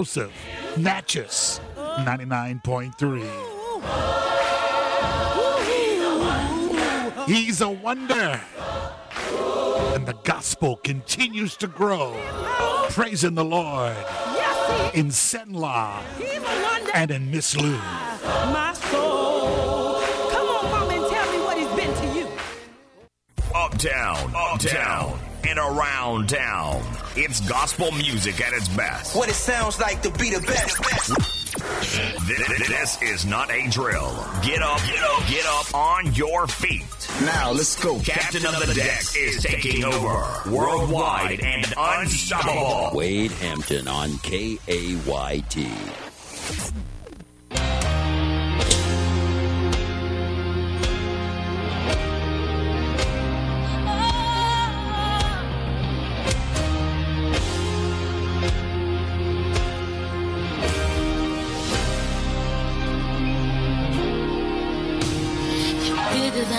Joseph Natchez 99.3. He's a wonder. And the gospel continues to grow. Praising the Lord in Cenla and in Miss Lou. My soul. Come on, mom, and tell me what he's been to you. Uptown, uptown, and around town. It's gospel music at its best. What it sounds like to be the best. This, this is not a drill. Get up, get up, get up on your feet. Now let's go. Captain of the Deck is taking over. Worldwide and unstoppable. Wade Hampton on KAYT.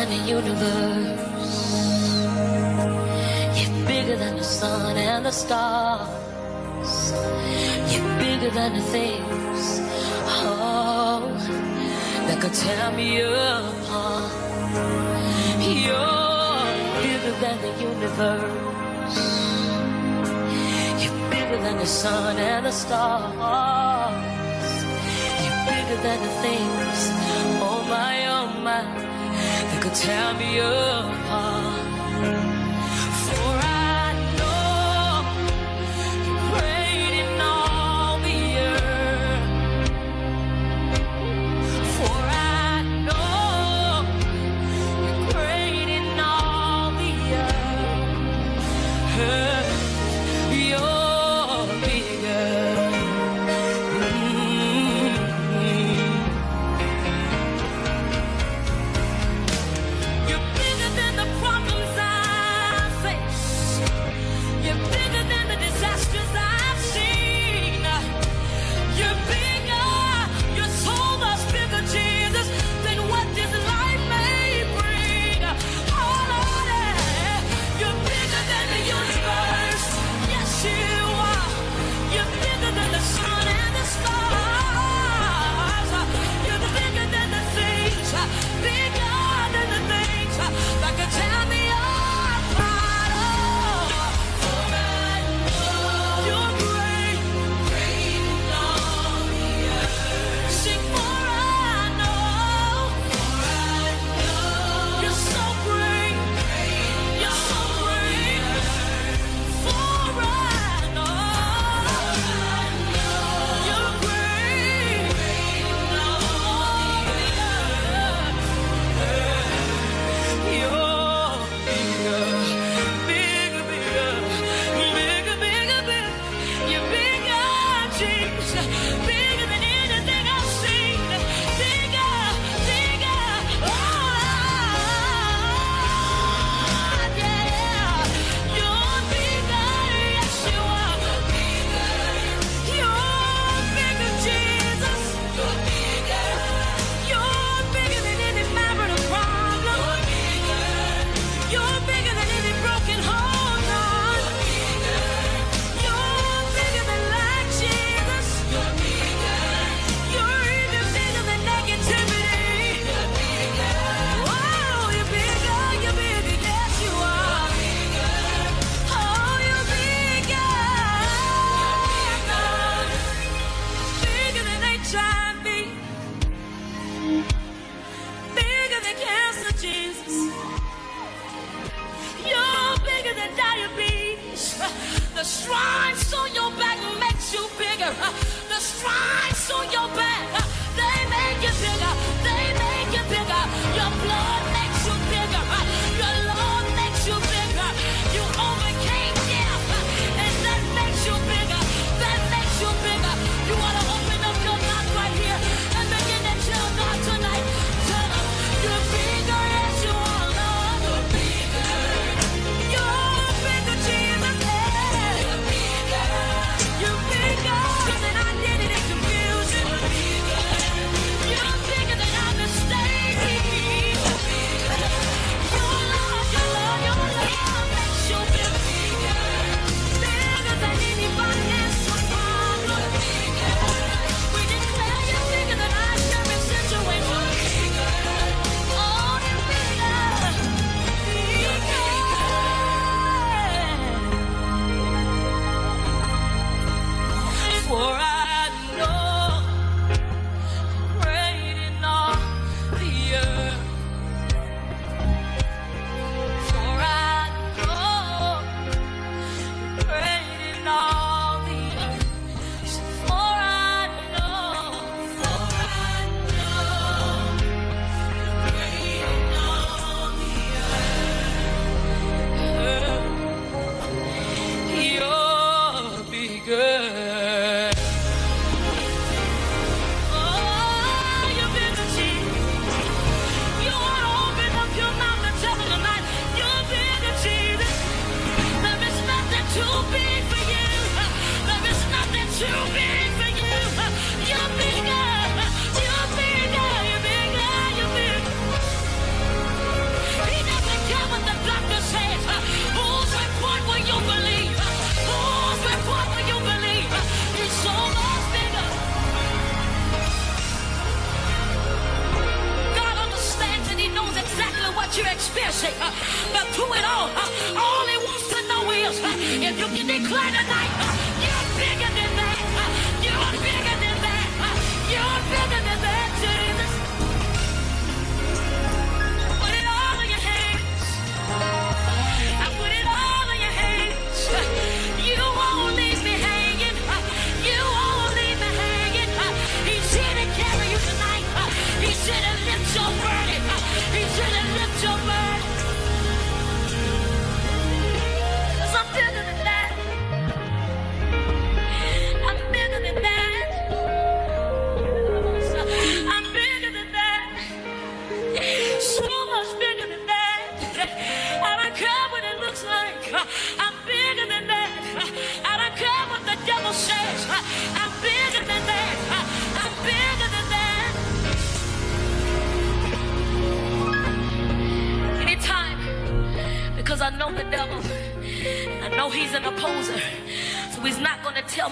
The universe. You're bigger than the sun and the stars. You're bigger than the things, oh, that could tear me apart. You're bigger than the universe. You're bigger than the sun and the stars. You're bigger than the things, oh my, oh my could tear me apart.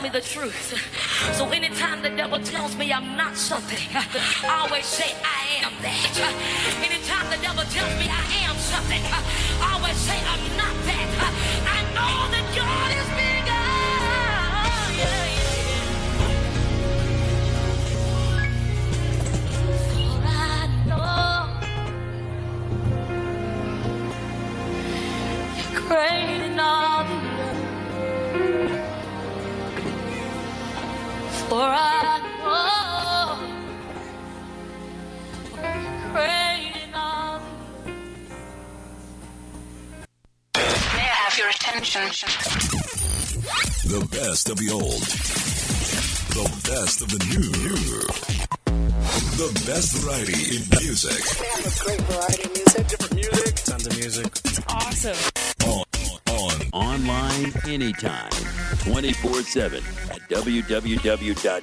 Me the truth. So anytime the devil tells me I'm not something, I always say I am that. Anytime the devil tells me I am something, I always say I'm not that. I know that God is bigger. Yeah. For I know you're great in all the May I have your attention? The best of the old. The best of the new. The best variety in music. Great variety of music. Different music. Tons of music. Awesome. On, on, Online anytime, 24 7 at www.kaytfm.com.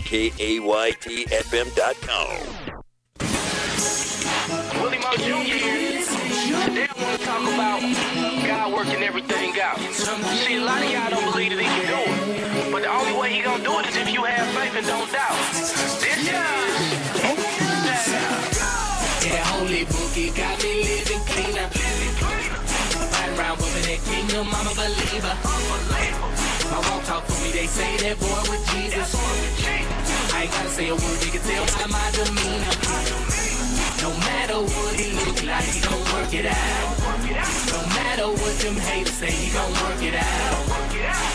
Willie Moore Jr. Today I want to talk about God working everything out. See, a lot of y'all don't believe that He can do it. But the only way He gonna do it is if you have faith and don't doubt. This Yeah, holy bookie got me living cleaner. Ride around with that kingdom, I'm a believer. My walk talk for me, they say that boy with Jesus. I ain't gotta say a word, they can tell by my demeanor. No matter what he look like, he gon' work it out. No matter what them haters say, he gon' work it out.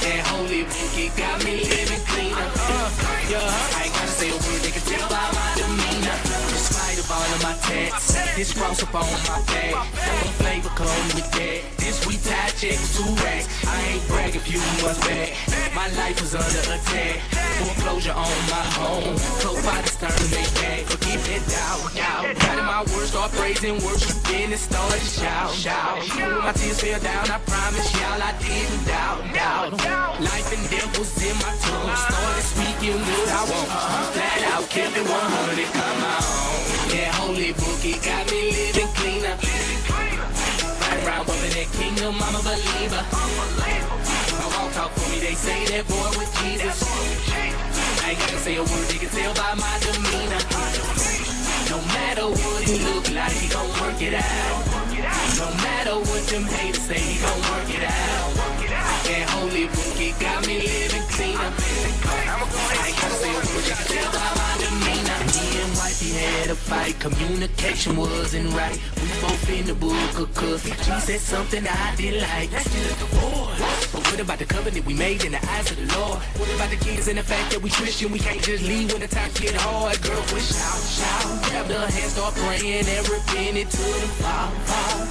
That holy bookie got me living cleaner. I ain't gotta say a word, they can tell by my demeanor. Despite of all of my tats, this cross up on my back. One flavor come with that. This sweet tie check was two racks. I ain't bragging, few months back. My life was under attack. Foreclosure on my home. Co-fathers turn to make back. Forgive that doubt, doubt. Got in my words, start praising, worship, then it started shout, shout. My tears fell down, I promise y'all I didn't doubt, doubt. Life and death was in my tongue. Started speaking what I want. Flat out, kept it 100, come on. Yeah, holy book, bookie got me living around with that kingdom, I'm a believer. My walk talk for me, they say that boy with Jesus. I ain't gotta say a word, they can tell by my demeanor. No matter what he look like, he gon' work it out. No matter what them haters say, he gon' work it out. That holy bookie got me living cleaner. I ain't gotta say a fight. Communication wasn't right. We both in the book of cause she said something I didn't like. That's just a divorce. But what about the covenant we made in the eyes of the Lord? What about the kids and the fact that we Christian? We can't just leave when the times get hard. Girl, we shout, shout. Grab the hand, start praying and repenting to the fall.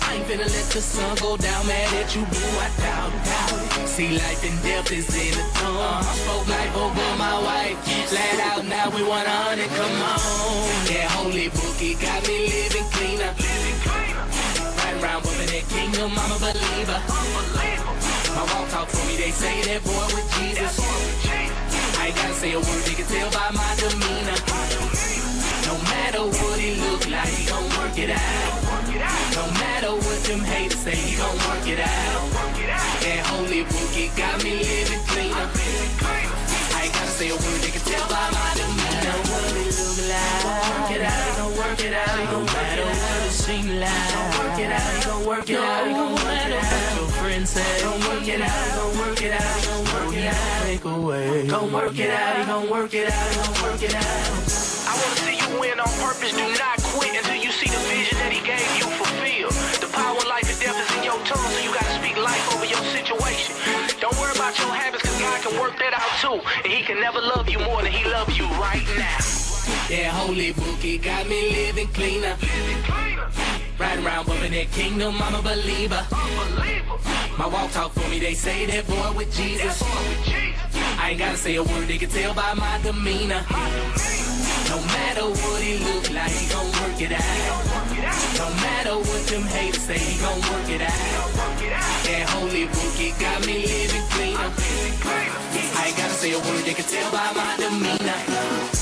I ain't finna let the sun go down. Mad at you, boo. I doubt, doubt. See, life and death is in the tongue. I spoke life over my wife. Flat out, now we want a hundred. Come on. That kingdom, I'm a believer. My walk talk for me, they say that boy with Jesus. I ain't gotta say a word, they can tell by my demeanor. No matter what he look like, he gon' work it out. No matter what them haters say, he gon' work it out. That holy bookie got me living cleaner. I ain't gotta say a word, they can tell by my demeanor. No matter what it look like, work it out, gon' work it out. No matter what it seem like, work it out, gon' work it out. Your friend gon' work it out, gon' work it out, gon' work it out. Take away, gon' work it out, gon' work it out, gon' work it out. I wanna see you win on purpose. Do not quit until you see the vision that he gave you fulfilled. The power life and death is in your tongue, so you gotta speak life over your situation. Don't worry about your habits, cause God can work that out too. And he can never love you more than he loves you right now. Yeah, holy bookie got me living cleaner. Right around bumping that kingdom, I'm a believer. My walk talk for me, they say that boy with Jesus. I ain't gotta say a word, they can tell by my demeanor. No matter what he look like, he gon' work it out. No matter what them haters say, he gon' work it out. That holy bookie got me living cleaner. I ain't gotta say a word, they can tell by my demeanor.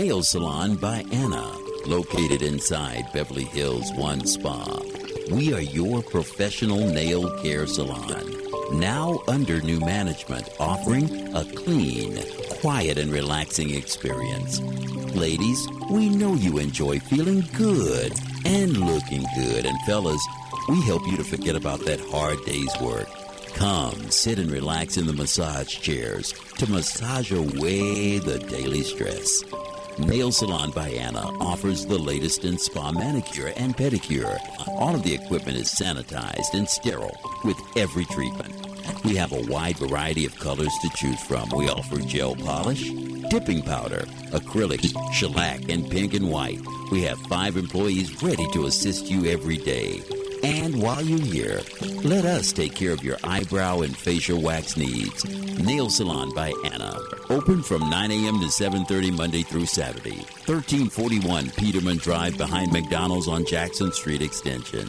Nail Salon by Anna, located inside Beverly Hills One Spa. We are your professional nail care salon. Now under new management, offering a clean, quiet, and relaxing experience. Ladies, we know you enjoy feeling good and looking good. And fellas, we help you to forget about that hard day's work. Come, sit and relax in the massage chairs to massage away the daily stress. Nail Salon by Anna offers the latest in spa manicure and pedicure. All of the equipment is sanitized and sterile with every treatment. We have a wide variety of colors to choose from. We offer gel polish, dipping powder, acrylic, shellac, and pink and white. We have five employees ready to assist you every day. And while you're here, let us take care of your eyebrow and facial wax needs. Nail Salon by Anna. Open from 9 a.m. to 7.30 Monday through Saturday. 1341 Peterman Drive behind McDonald's on Jackson Street Extension.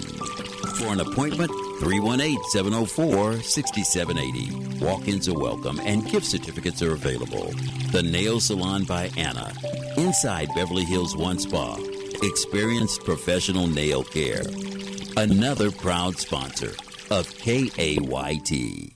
For an appointment, 318-704-6780. Walk-ins are welcome and gift certificates are available. The Nail Salon by Anna. Inside Beverly Hills One Spa. Experienced professional nail care another proud sponsor of KAYT.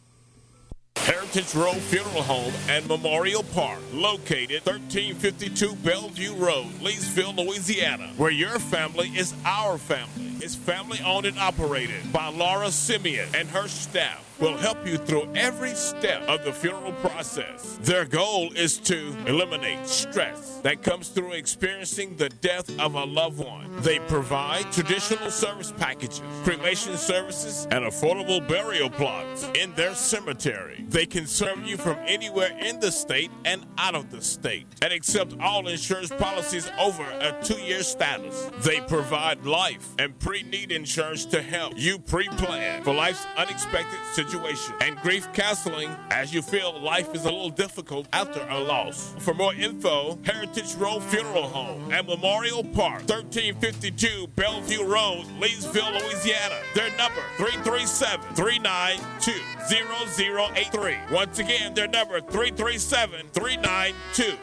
Heritage Road Funeral Home and Memorial Park, located 1352 Bellevue Road, Leesville, Louisiana, where your family is our family. It's family owned and operated by Laura Simeon and her staff will help you through every step of the funeral process. Their goal is to eliminate stress that comes through experiencing the death of a loved one. They provide traditional service packages, cremation services, and affordable burial plots in their cemetery. They can serve you from anywhere in the state and out of the state and accept all insurance policies over a two year status. They provide life and pre need insurance to help you pre plan for life's unexpected situation and grief counseling as you feel life is a little difficult after a loss. For more info, Heritage Road Funeral Home and Memorial Park, 1352 Bellevue Road, Leesville, Louisiana. Their number 337 392 0083. Once again, their number 337 392